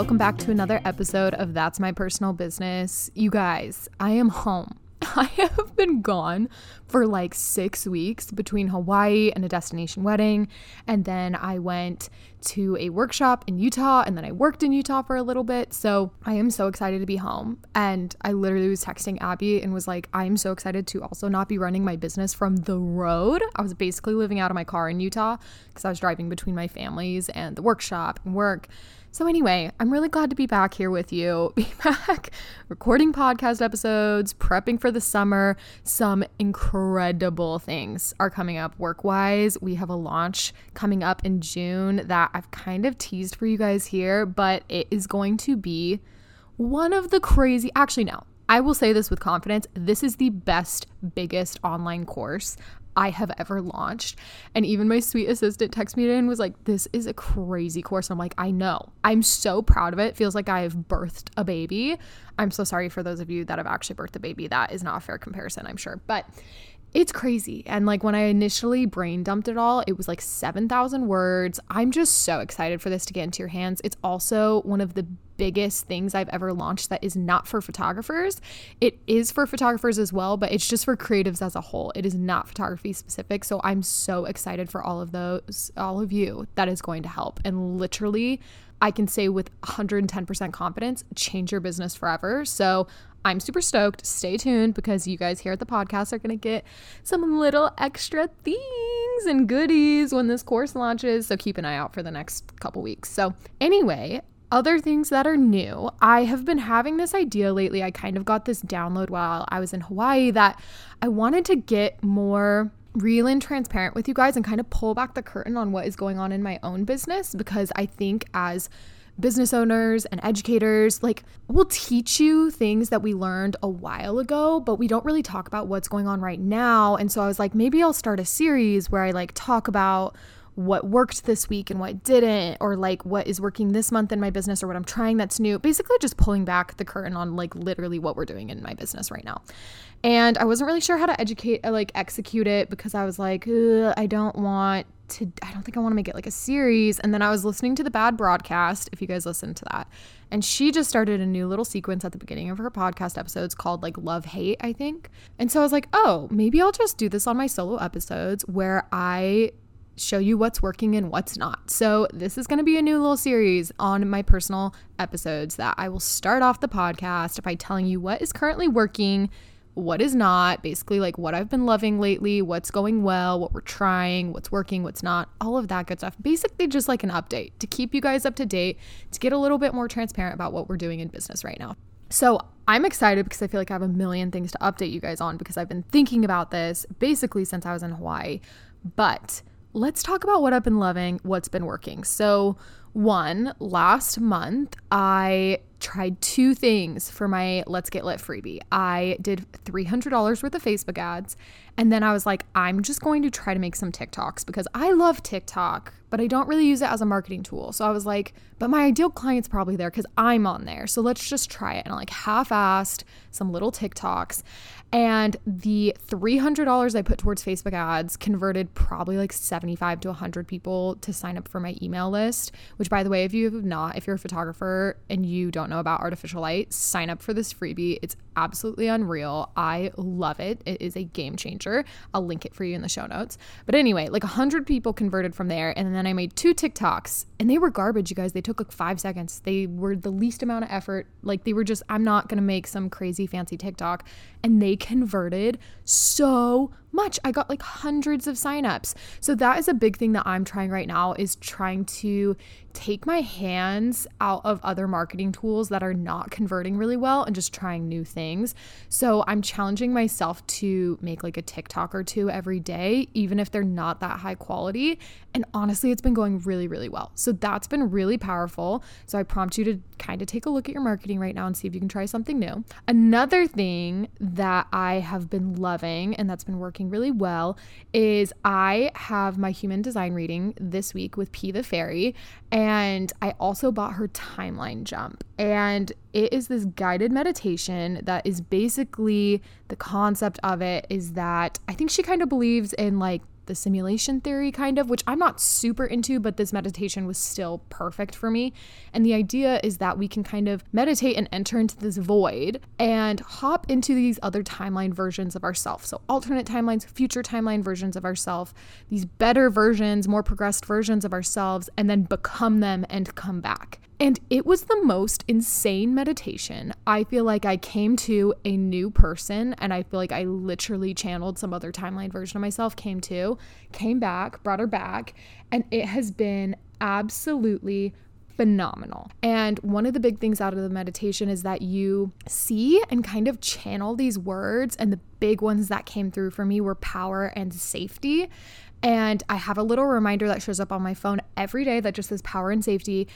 welcome back to another episode of That's My Personal Business. You guys, I am home. I have been gone for like six weeks between Hawaii and a destination wedding. And then I went to a workshop in Utah and then I worked in Utah for a little bit. So I am so excited to be home. And I literally was texting Abby and was like, I am so excited to also not be running my business from the road. I was basically living out of my car in Utah because I was driving between my families and the workshop and work. So, anyway, I'm really glad to be back here with you, be back recording podcast episodes, prepping for the summer. Some incredible things are coming up work wise. We have a launch coming up in June that I've kind of teased for you guys here, but it is going to be one of the crazy, actually, no, I will say this with confidence. This is the best, biggest online course I have ever launched. And even my sweet assistant texted me and was like, This is a crazy course. I'm like, I know. I'm so proud of it. Feels like I have birthed a baby. I'm so sorry for those of you that have actually birthed a baby. That is not a fair comparison, I'm sure. But it's crazy. And like when I initially brain dumped it all, it was like 7,000 words. I'm just so excited for this to get into your hands. It's also one of the biggest things I've ever launched that is not for photographers. It is for photographers as well, but it's just for creatives as a whole. It is not photography specific. So I'm so excited for all of those, all of you that is going to help. And literally, I can say with 110% confidence, change your business forever. So I'm super stoked. Stay tuned because you guys here at the podcast are going to get some little extra things and goodies when this course launches. So keep an eye out for the next couple weeks. So, anyway, other things that are new, I have been having this idea lately. I kind of got this download while I was in Hawaii that I wanted to get more real and transparent with you guys and kind of pull back the curtain on what is going on in my own business because I think as business owners and educators, like we'll teach you things that we learned a while ago, but we don't really talk about what's going on right now. And so I was like, maybe I'll start a series where I like talk about what worked this week and what didn't, or like what is working this month in my business or what I'm trying that's new. Basically, just pulling back the curtain on like literally what we're doing in my business right now. And I wasn't really sure how to educate, uh, like execute it because I was like, I don't want to, I don't think I want to make it like a series. And then I was listening to the bad broadcast, if you guys listen to that. And she just started a new little sequence at the beginning of her podcast episodes called like Love Hate, I think. And so I was like, oh, maybe I'll just do this on my solo episodes where I show you what's working and what's not. So, this is going to be a new little series on my personal episodes that I will start off the podcast by telling you what is currently working, what is not, basically, like what I've been loving lately, what's going well, what we're trying, what's working, what's not, all of that good stuff. Basically, just like an update to keep you guys up to date, to get a little bit more transparent about what we're doing in business right now. So, I'm excited because I feel like I have a million things to update you guys on because I've been thinking about this basically since I was in Hawaii. But let's talk about what I've been loving, what's been working. So, one, last month, I tried two things for my Let's Get Lit freebie. I did $300 worth of Facebook ads, and then I was like, I'm just going to try to make some TikToks because I love TikTok, but I don't really use it as a marketing tool. So I was like, but my ideal client's probably there because I'm on there. So let's just try it. And I like half assed some little TikToks. And the $300 I put towards Facebook ads converted probably like 75 to 100 people to sign up for my email list, which, by the way, if you have not, if you're a photographer and you don't know about artificial light, sign up for this freebie. It's absolutely unreal. I love it. It is a game changer. I'll link it for you in the show notes. But anyway, like 100 people converted from there. And then I made two TikToks and they were garbage, you guys. They took like five seconds. They were the least amount of effort. Like they were just, I'm not going to make some crazy fancy TikTok. And they converted so much. I got like hundreds of signups. So that is a big thing that I'm trying right now is trying to take my hands out of other marketing tools that are not converting really well and just trying new things. So I'm challenging myself to make like a TikTok or two every day, even if they're not that high quality. And honestly, it's been going really, really well. So that's been really powerful. So I prompt you to kind of take a look at your marketing right now and see if you can try something new. Another thing that I have been loving and that's been working really well is I have my human design reading this week with P the Fairy. And I also bought her timeline jump. And it is this guided meditation that is basically the concept of it is that I think she kind of believes in like the simulation theory kind of, which I'm not super into, but this meditation was still perfect for me. And the idea is that we can kind of meditate and enter into this void and hop into these other timeline versions of ourselves. So alternate timelines, future timeline versions of ourselves, these better versions, more progressed versions of ourselves, and then become them and come back. And it was the most insane meditation. I feel like I came to a new person and I feel like I literally channeled some other timeline version of myself, came to, came back, brought her back, and it has been absolutely phenomenal. And one of the big things out of the meditation is that you see and kind of channel these words. And the big ones that came through for me were power and safety. And I have a little reminder that shows up on my phone every day that just says power and safety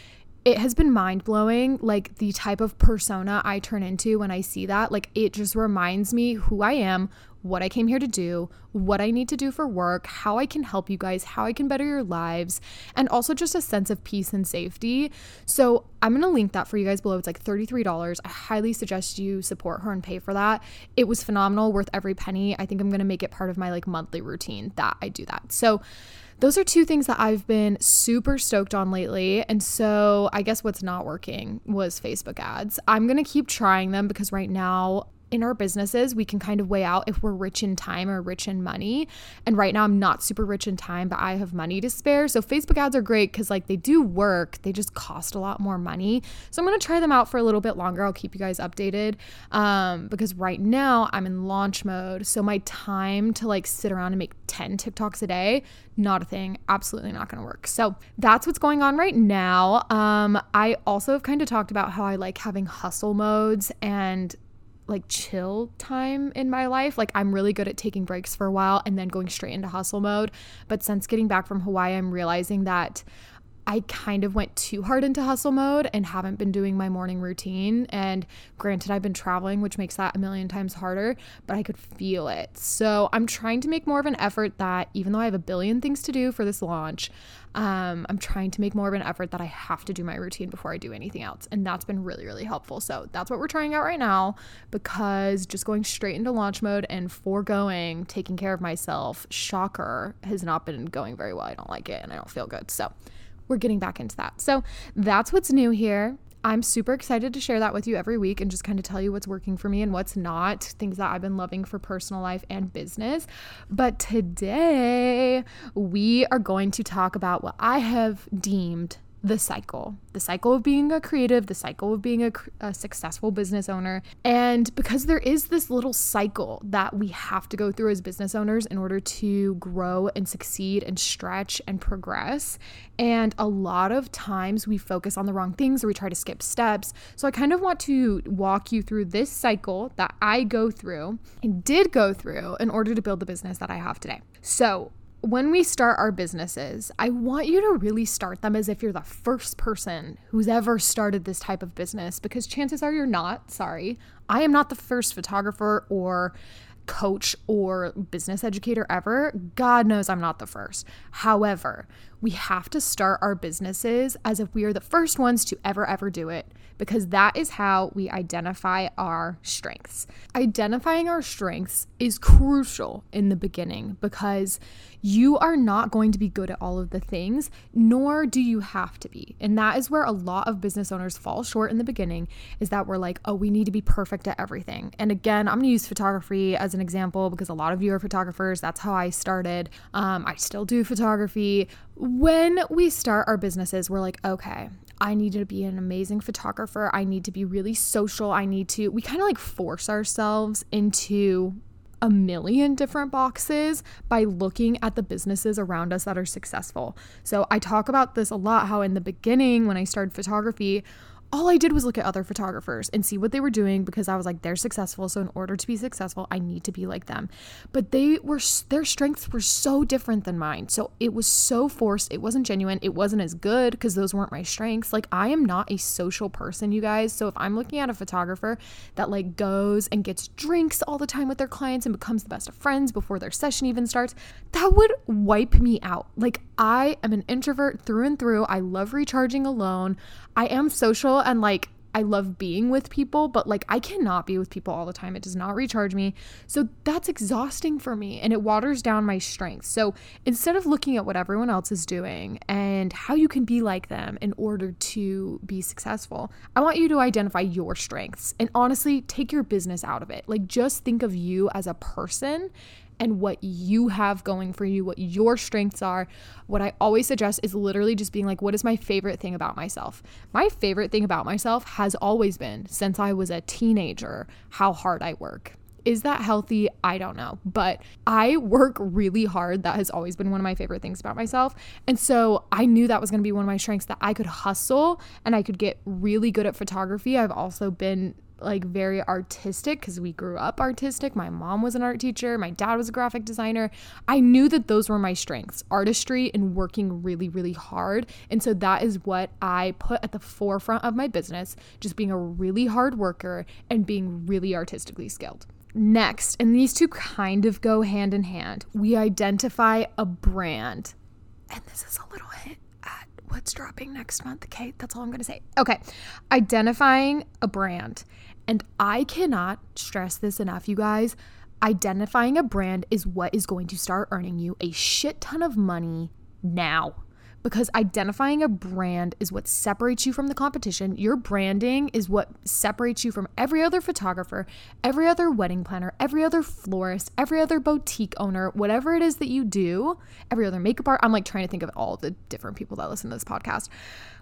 it has been mind blowing, like the type of persona I turn into when I see that. Like, it just reminds me who I am, what I came here to do, what I need to do for work, how I can help you guys, how I can better your lives, and also just a sense of peace and safety. So, I'm gonna link that for you guys below. It's like $33. I highly suggest you support her and pay for that. It was phenomenal, worth every penny. I think I'm gonna make it part of my like monthly routine that I do that. So, those are two things that I've been super stoked on lately. And so I guess what's not working was Facebook ads. I'm going to keep trying them because right now in our businesses, we can kind of weigh out if we're rich in time or rich in money. And right now, I'm not super rich in time, but I have money to spare. So, Facebook ads are great because, like, they do work, they just cost a lot more money. So, I'm going to try them out for a little bit longer. I'll keep you guys updated um, because right now I'm in launch mode. So, my time to like sit around and make 10 TikToks a day, not a thing. Absolutely not going to work. So, that's what's going on right now. Um, I also have kind of talked about how I like having hustle modes and like chill time in my life. Like I'm really good at taking breaks for a while and then going straight into hustle mode. But since getting back from Hawaii, I'm realizing that I kind of went too hard into hustle mode and haven't been doing my morning routine. And granted, I've been traveling, which makes that a million times harder, but I could feel it. So I'm trying to make more of an effort that even though I have a billion things to do for this launch, um, I'm trying to make more of an effort that I have to do my routine before I do anything else. And that's been really, really helpful. So that's what we're trying out right now because just going straight into launch mode and foregoing taking care of myself, shocker, has not been going very well. I don't like it and I don't feel good. So, we're getting back into that. So that's what's new here. I'm super excited to share that with you every week and just kind of tell you what's working for me and what's not, things that I've been loving for personal life and business. But today, we are going to talk about what I have deemed the cycle the cycle of being a creative, the cycle of being a, a, successful business owner. And because there is this little cycle that we have to go through as business owners in order to grow and succeed and stretch and progress. And a lot of times we focus on the wrong things or we try to skip steps. So I kind of want to walk you through this cycle that I go through and did go through in order to build the business that I have today. So, when we start our businesses, I want you to really start them as if you're the first person who's ever started this type of business because chances are you're not. Sorry. I am not the first photographer or coach or business educator ever. God knows I'm not the first. However, we have to start our businesses as if we are the first ones to ever, ever do it because that is how we identify our strengths. Identifying our strengths is crucial in the beginning because you are not going to be good at all of the things, nor do you have to be. And that is where a lot of business owners fall short in the beginning is that we're like, oh, we need to be perfect at everything. And again, I'm to use photography as an example because a lot of you are photographers. That's how I started. Um, I still do photography. When we start our businesses, we're like, okay, I need to be an amazing photographer. I need to be really social. I need to, we kind of like force ourselves into a million different boxes by looking at the businesses around us that are successful. So I talk about this a lot how in the beginning when I started photography, all I did was look at other photographers and see what they were doing because I was like, they're successful. So in order to be successful, I need to be like them. But they were, their strengths were so different than mine. So it was so forced. It wasn't genuine. It wasn't as good because those weren't my strengths. Like I am not a social person, you guys. So if I'm looking at a photographer that like goes and gets drinks all the time with their clients and becomes the best of friends before their session even starts, that would wipe me out. Like I am an introvert through and through. I love recharging alone. I am social and like I love being with people, but like I cannot be with people all the time. It does not recharge me. So that's exhausting for me and it waters down my strengths. So instead of looking at what everyone else is doing and how you can be like them in order to be successful, I want you to identify your strengths and honestly take your business out of it. Like just think of you as a person and what you have going for you, what your strengths are. What I always suggest is literally just being like, what is my favorite thing about myself? My favorite thing about myself has always been, since I was a teenager, how hard I work. Is that healthy? I don't know. But I work really hard. That has always been one of my favorite things about myself. And so I knew that was going to be one of my strengths that I could hustle and I could get really good at photography. I've also been like very artistic because we grew up artistic. My mom was an art teacher, my dad was a graphic designer. I knew that those were my strengths artistry and working really, really hard. And so that is what I put at the forefront of my business, just being a really hard worker and being really artistically skilled. Next, and these two kind of go hand in hand, we identify a brand. And this is a little hint at what's dropping next month. Okay, that's all I'm gonna say. Okay, identifying a brand. And I cannot stress this enough, you guys. Identifying a brand is what is going to start earning you a shit ton of money now because identifying a brand is what separates you from the competition. Your branding is what separates you from every other photographer, every other wedding planner, every other florist, every other boutique owner, whatever it is that you do, every other makeup art. I'm like trying to think of all the different people that listen to this podcast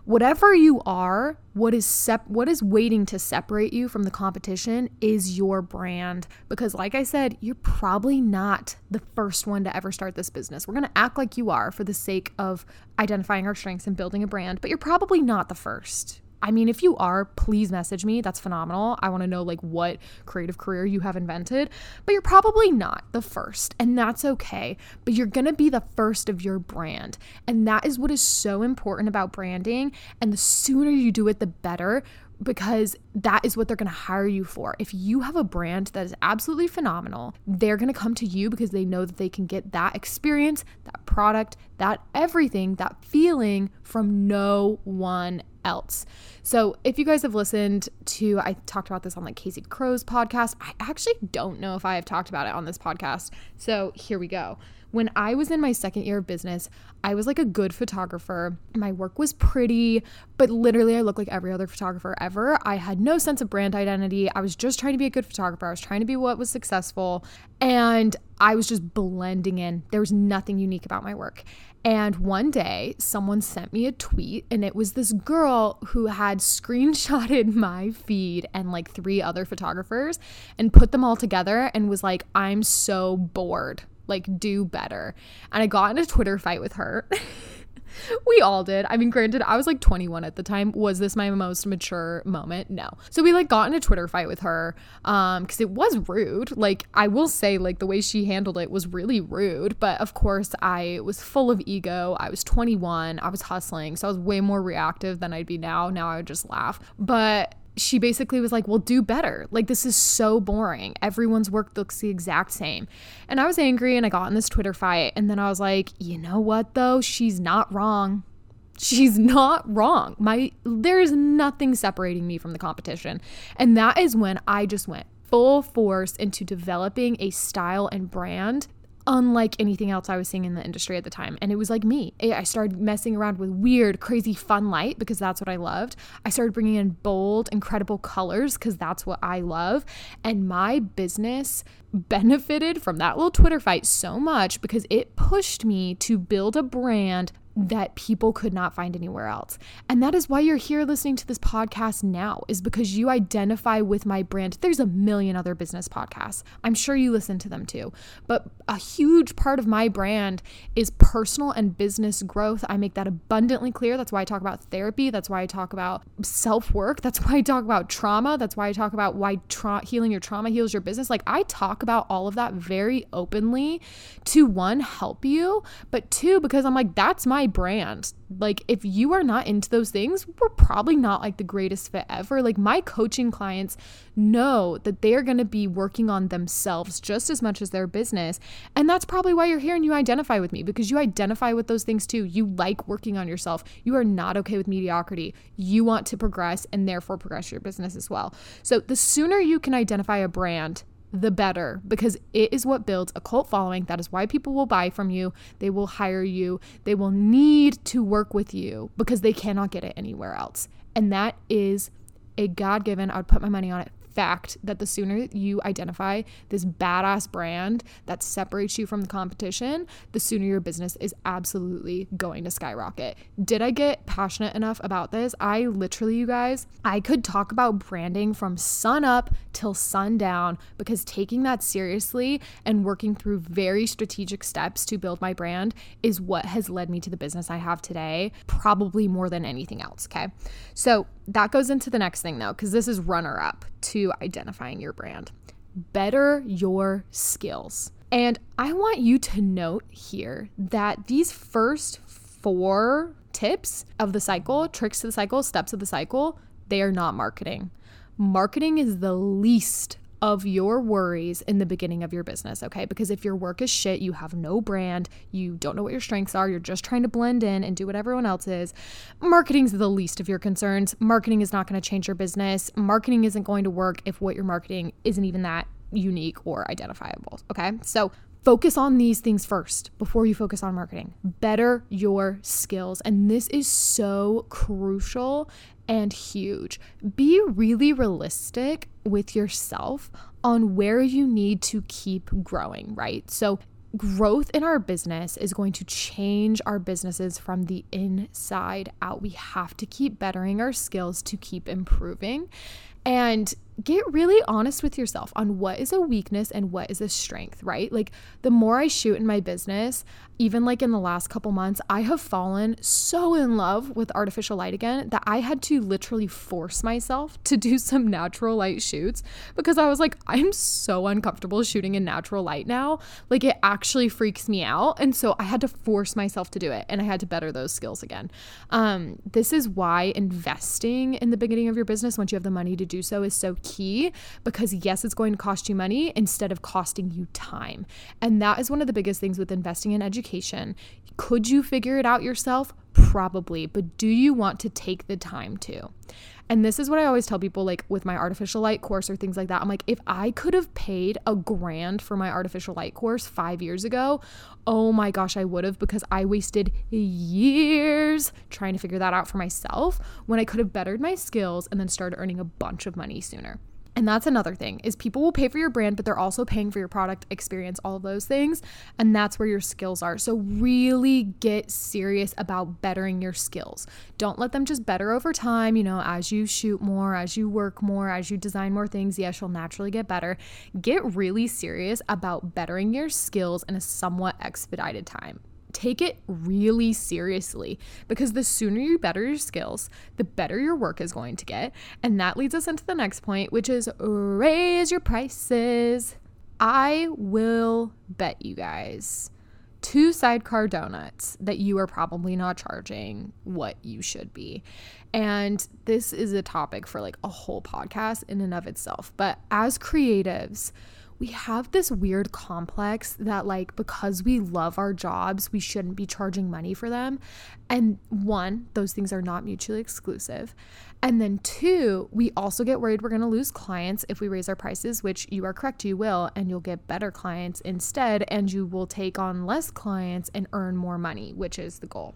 whatever you are, what is sep- what is waiting to separate you from the competition is your brand because like I said, you're probably not the first one to ever start this business. We're going to act like you are for the sake of identifying our strengths and building a brand, but you're probably not the first. I mean, if you are, please message me. That's phenomenal. I want to know like what creative career you have invented, but you're probably not the first, and that's okay. But you're going to be the first of your brand. And that is what is so important about branding. And the sooner you do it, the better because that is what they're going to hire you for. If you have a brand that is absolutely phenomenal, they're going to come to you because they know that they can get that experience, that product, that everything, that feeling from no one else. So, if you guys have listened to, I talked about this on like Casey Crow's podcast. I actually don't know if I have talked about it on this podcast. So, here we go. When I was in my second year of business, I was like a good photographer. My work was pretty, but literally I looked like every other photographer ever. I had no sense of brand identity. I was just trying to be a good photographer. I was trying to be what was successful. And I was just blending in. There was nothing unique about my work. And one day, someone sent me a tweet, and it was this girl who had screenshotted my feed and like three other photographers and put them all together and was like, I'm so bored. Like, do better. And I got in a Twitter fight with her. we all did. I mean, granted, I was like 21 at the time. Was this my most mature moment? No. So we like got in a Twitter fight with her um cuz it was rude. Like I will say like the way she handled it was really rude, but of course I was full of ego. I was 21. I was hustling. So I was way more reactive than I'd be now. Now I would just laugh. But she basically was like, Well, do better. Like, this is so boring. Everyone's work looks the exact same. And I was angry and I got in this Twitter fight. And then I was like, You know what, though? She's not wrong. She's not wrong. My there is nothing separating me from the competition. And that is when I just went full force into developing a style and brand unlike anything else I was seeing in the industry at the time. And it was like me. I started messing around with weird, crazy, fun light because that's what I loved. I started bringing in bold, incredible colors because that's what I love. And my business benefited from that little Twitter fight so much because it pushed me to build a brand that people could not find anywhere else. And that is why you're here listening to this podcast now, is because you identify with my brand. There's a million other business podcasts. I'm sure you listen to them too. But a huge part of my brand is personal and business growth. I make that abundantly clear. That's why I talk about therapy. That's why I talk about self work. That's why I talk about trauma. That's why I talk about why tra- healing your trauma heals your business. Like I talk about all of that very openly to one, help you, but two, because I'm like, that's my my brand. Like, if you are not into those things, we're probably not like the greatest fit ever. Like, my coaching clients know that they are going to be working on themselves just as much as their business. And that's probably why you're here and you identify with me because you identify with those things too. You like working on yourself. You are not okay with mediocrity. You want to progress and therefore progress your business as well. So, the sooner you can identify a brand, the better because it is what builds a cult following. That is why people will buy from you. They will hire you. They will need to work with you because they cannot get it anywhere else. And that is a God given, I would put my money on it, fact that the sooner you identify this badass brand that separates you from the competition, the sooner your business is absolutely going to skyrocket. Did I get passionate enough about this? I literally, you guys, I could talk about branding from sun up till sundown because taking that seriously and working through very strategic steps to build my brand is what has led me to the business I have today, probably more than anything else. Okay. So, that goes into the next thing though, because this is runner up to identifying your brand. Better your skills. And I want you to note here that these first four tips of the cycle, tricks to the cycle, steps of the cycle, they are not marketing. Marketing is the least of your worries in the beginning of your business, okay? Because if your work is shit, you have no brand, you don't know what your strengths are, you're just trying to blend in and do what everyone else is, marketing's the least of your concerns. Marketing is not going to change your business. Marketing isn't going to work if what you're marketing isn't even that unique or identifiable, okay? So, focus on these things first before you focus on marketing. Better your skills. And this is so crucial and huge. Be really realistic with yourself on where you need to keep growing, right? So, growth in our business is going to change our businesses from the inside out. We have to keep bettering our skills to keep improving. And get really honest with yourself on what is a weakness and what is a strength, right? Like the more I shoot in my business, even like in the last couple months, I have fallen so in love with artificial light again that I had to literally force myself to do some natural light shoots because I was like, I'm so uncomfortable shooting in natural light now. Like it actually freaks me out. And so I had to force myself to do it and I had to better those skills again. Um, this is why investing in the beginning of your business, once you have the money to do so, is so key because yes, it's going to cost you money instead of costing you time. And that is one of the biggest things with investing in education. Could you figure it out yourself? Probably, but do you want to take the time to? And this is what I always tell people, like with my artificial light course or things like that. I'm like, if I could have paid a grand for my artificial light course five years ago, oh my gosh, I would have because I wasted years trying to figure that out for myself when I could have bettered my skills and then started earning a bunch of money sooner. And that's another thing is people will pay for your brand, but they're also paying for your product experience, all those things. And that's where your skills are. So really get serious about bettering your skills. Don't let them just better over time. You know, as you shoot more, as you work more, as you design more things, yes, you'll naturally get better. Get really serious about bettering your skills in a somewhat expedited time take it really seriously because the sooner you better your skills, the better your work is going to get. And that leads us into the next point, which is raise your prices. I will bet you guys two sidecar donuts that you are probably not charging what you should be. And this is a topic for like a whole podcast in and of itself. But as creatives, we have this weird complex that like because we love our jobs, we shouldn't be charging money for them. And one, those things are not mutually exclusive. And then two, we also get worried we're going to lose clients if we raise our prices, which you are correct, you will, and you'll get better clients instead, and you will take on less clients and earn more money, which is the goal.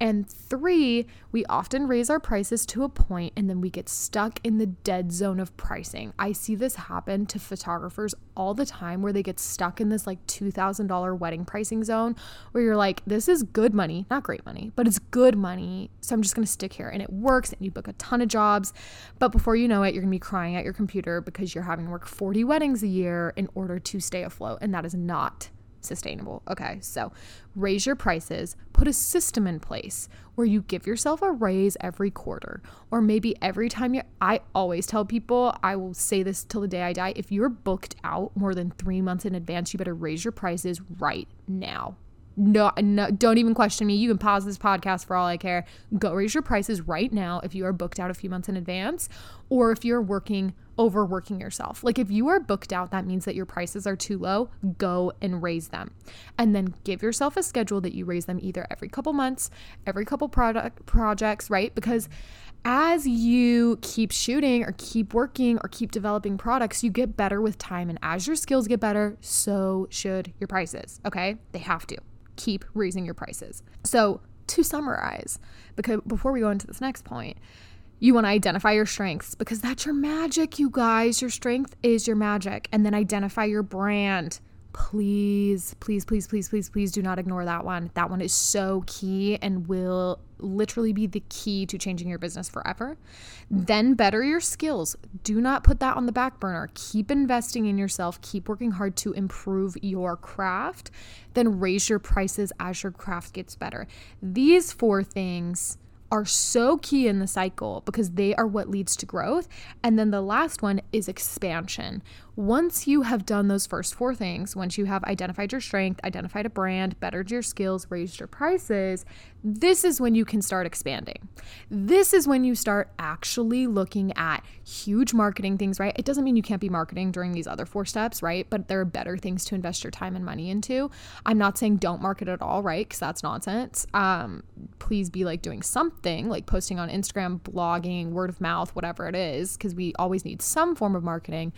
And three, we often raise our prices to a point and then we get stuck in the dead zone of pricing. I see this happen to photographers all the time where they get stuck in this like $2,000 wedding pricing zone where you're like, this is good money, not great money, but it's good money. So I'm just going to stick here. And it works, and you book a ton of jobs. But before you know it, you're going to be crying at your computer because you're having to work 40 weddings a year in order to stay afloat. And that is not sustainable. Okay, so raise your prices, put a system in place where you give yourself a raise every quarter, or maybe every time you. I always tell people, I will say this till the day I die if you're booked out more than three months in advance, you better raise your prices right now no, no, don't even question me. You can pause this podcast for all I care. Go raise your prices right now if you are booked out a few months in advance or if you're working overworking yourself. Like if you are booked out, that means that your prices are too low. Go and raise them. And then give yourself a schedule that you raise them either every couple months, every couple product projects, right? Because as you keep shooting or keep working or keep developing products, you get better with time. And as your skills get better, so should your prices. Okay. They have to keep raising your prices. So, to summarize, because before we go into this next point, you want to identify your strengths because that's your magic, you guys. Your strength is your magic. And then identify your brand please, please, please, please, please, please do not ignore that one. That one is so key and will literally be the key to changing your business forever. Then better your skills. Do not put that on the back burner. Keep investing in yourself. Keep working hard to improve your craft. Then raise your prices as your craft gets better. These four things are so key in the cycle because they are what leads to growth. And then the last one is expansion. Once you have done those first four things, once you have identified your strength, identified a brand, bettered your skills, raised your prices, this is when you can start expanding. This is when you start actually looking at huge marketing things, right? It doesn't mean you can't be marketing during these other four steps, right? But there are better things to invest your time and money into. I'm not saying don't market at all, right? Because that's nonsense. Um, please be like doing something like posting on Instagram, blogging, word of mouth, whatever it is, because we always need some form of marketing.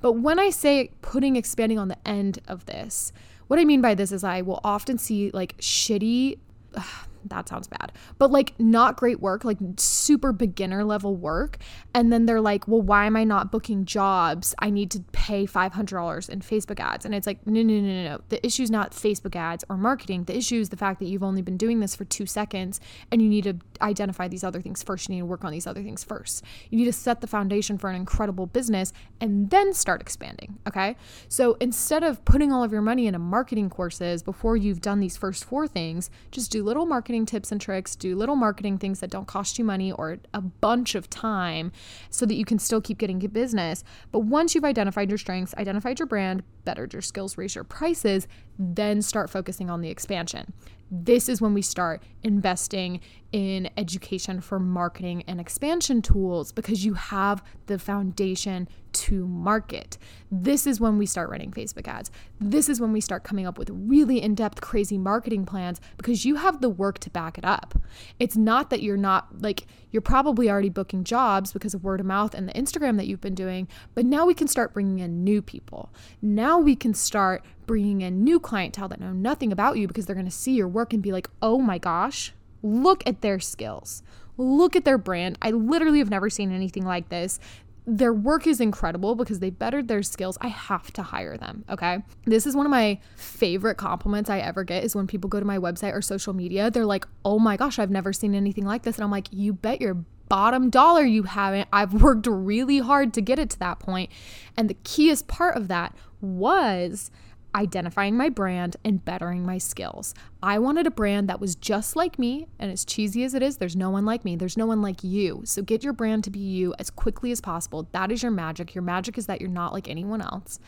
But when I say putting expanding on the end of this, what I mean by this is I will often see like shitty. Ugh, that sounds bad, but like not great work, like super beginner level work. And then they're like, well, why am I not booking jobs? I need to pay $500 in Facebook ads. And it's like, no, no, no, no, no. The issue is not Facebook ads or marketing. The issue is the fact that you've only been doing this for two seconds and you need to identify these other things first. You need to work on these other things first. You need to set the foundation for an incredible business and then start expanding. Okay. So instead of putting all of your money into marketing courses before you've done these first four things, just do little marketing marketing tips and tricks, do little marketing things that don't cost you money or a bunch of time so that you can still keep getting business. But once you've identified your strengths, identified your brand, bettered your skills, raised your prices, then start focusing on the expansion. This is when we start investing in education for marketing and expansion tools because you have the foundation to market. This is when we start running Facebook ads. This is when we start coming up with really in depth, crazy marketing plans because you have the work to back it up. It's not that you're not like, you're probably already booking jobs because of word of mouth and the Instagram that you've been doing, but now we can start bringing in new people. Now we can start bringing in new clientele that know nothing about you because they're going to see your work and be like, oh my gosh, look at their skills. Look at their brand. I literally have never seen anything like this. Their work is incredible because they bettered their skills. I have to hire them. Okay. This is one of my favorite compliments I ever get is when people go to my website or social media. They're like, oh my gosh, I've never seen anything like this. And I'm like, you bet your bottom dollar you haven't. I've worked really hard to get it to that point. And the keyest part of that was identifying my brand and bettering my skills. I wanted a brand that was just like me, and as cheesy as it is, there's no one like me. There's no one like you. So get your brand to be you as quickly as possible. That is your magic. Your magic is that you're not like anyone else.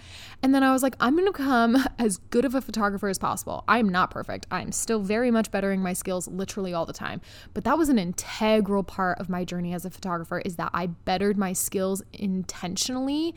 And then I was like, I'm to become as good of a photographer as possible. I'm not perfect. I'm still very much bettering my skills literally all the time. But that was an integral part of my journey as a photographer is that I bettered my skills intentionally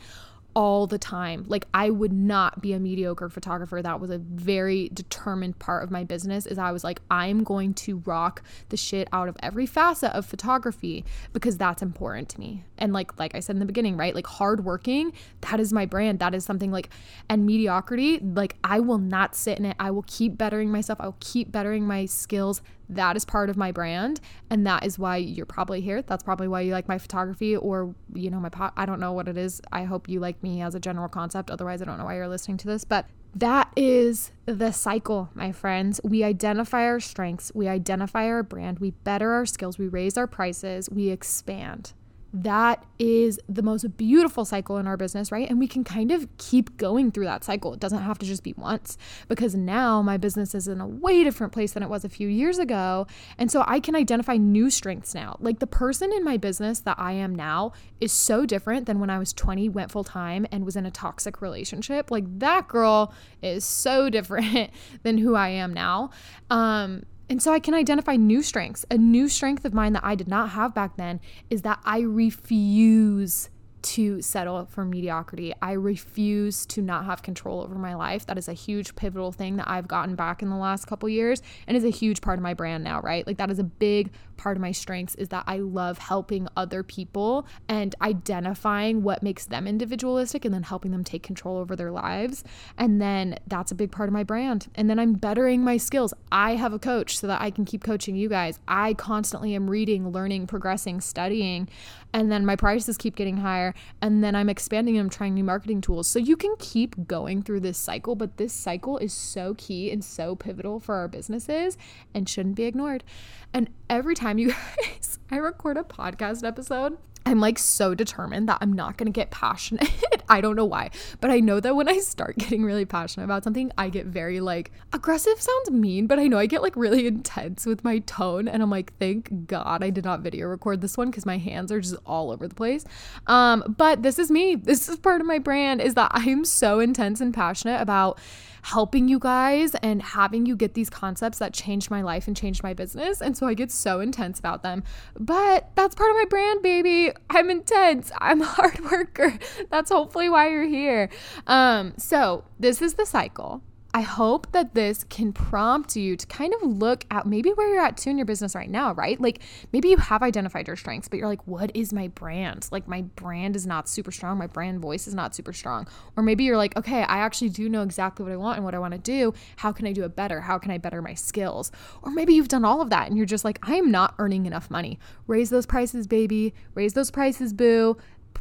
all the time. Like I would not be a mediocre photographer. That was a very determined part of my business is I was like I'm going to rock the shit out of every facet of photography because that's important to me. And like like I said in the beginning, right? Like hardworking, that is my brand. That is something like and mediocrity, like I will not sit in it. I will keep bettering myself. I will keep bettering my skills that is part of my brand and that is why you're probably here. That's probably why you like my photography or you know my pot i don't know what it is. I hope you like me as a general concept. Otherwise i don't know why you're listening to this but that is the cycle, my friends. We identify our strengths, we identify our brand, we better our skills, we raise our prices, we expand. That is the most beautiful cycle in our business, right? And we can kind of keep going through that cycle. It doesn't have to just be once because now my business is in a way different place than it was a few years ago. And so I can identify new strengths now. Like the person in my business that I am now is so different than when I was 20, went full time, and was in a toxic relationship. Like that girl is so different than who I am now. Um, and so I can identify new strengths. A new strength of mine that I did not have back then is that I refuse to settle for mediocrity. I refuse to not have control over my life. That is a huge pivotal thing that I've gotten back in the last couple years and is a huge part of my brand now, right? Like that is a big part of my strengths is that I love helping other people and identifying what makes them individualistic and then helping them take control over their lives. And then that's a big part of my brand. And then I'm bettering my skills. I have a coach so that I can keep coaching you guys. I constantly am reading, learning, progressing, studying, and then my prices keep getting higher and then I'm expanding and I'm trying new marketing tools. So you can keep going through this cycle, but this cycle is so key and so pivotal for our businesses and shouldn't be ignored. And every time you guys, I record a podcast episode, I'm like so determined that I'm not to get passionate. I don't know why, but I know that when I start getting really passionate about something, I get very like aggressive sounds mean, but I know I get like really intense with my tone and I'm like thank God I did not video record this one cuz my hands are just all over the place. Um but this is me. This is part of my brand is that I'm so intense and passionate about helping you guys and having you get these concepts that changed my life and changed my business. And so I get so intense about them. But that's part of my brand, baby. I'm intense. I'm a hard worker. That's hopefully why you're here. Um, so this is the cycle. I hope that this can prompt you to kind of look at maybe where you're at too in your business right now, right? Like maybe you have identified your strengths, but you're like, what is my brand? Like my brand is not super strong. My brand voice is not super strong. Or maybe you're like, okay, I actually do know exactly what I want and what I want to do. How can I do it better? How can I better my skills? Or maybe you've done all of that and you're just like, I am not earning enough money. Raise those prices, baby. Raise those prices, boo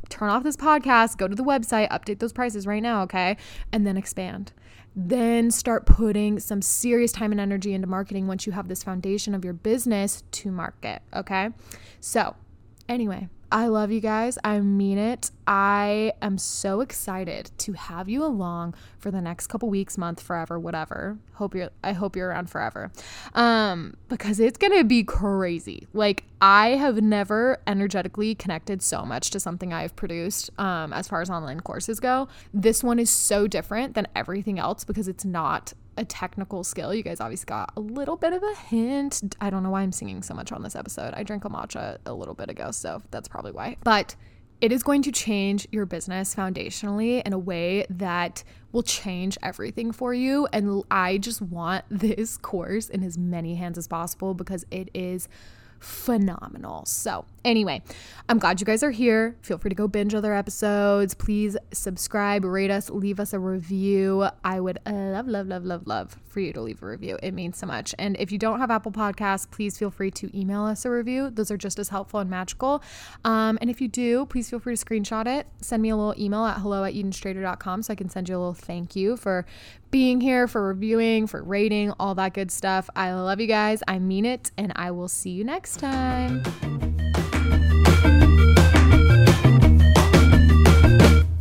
turn off this podcast, go to the website, update those prices right now, okay? And then expand then start putting some serious time and energy into marketing once you have this foundation of your business to market. Okay. So, anyway, I love you guys. I mean it. I am so excited to have you along for the next couple weeks, month, forever, whatever. Hope you're I hope you're around forever. Um because it's going to be crazy. Like I have never energetically connected so much to something I've produced um as far as online courses go. This one is so different than everything else because it's not a technical skill. You guys obviously got a little bit of a hint. I don't know why I'm singing so much on this episode. I drank a matcha a little bit ago, so that's probably why. But it is going to change your business foundationally in a way that will change everything for you. And I just want this course in as many hands as possible because it is phenomenal. So, anyway, I'm glad you guys are here. Feel free to go binge other episodes. Please subscribe, rate us, leave us a review. I would love, love, love, love, love for you to leave a review. It means so much. And if you don't have Apple Podcasts, please feel free to email us a review. Those are just as helpful and magical. Um, and if you do, please feel free to screenshot it. Send me a little email at hello at edenstrader.com so I can send you a little thank you for being here, for reviewing, for rating, all that good stuff. I love you guys. I mean it. And I will see you next time.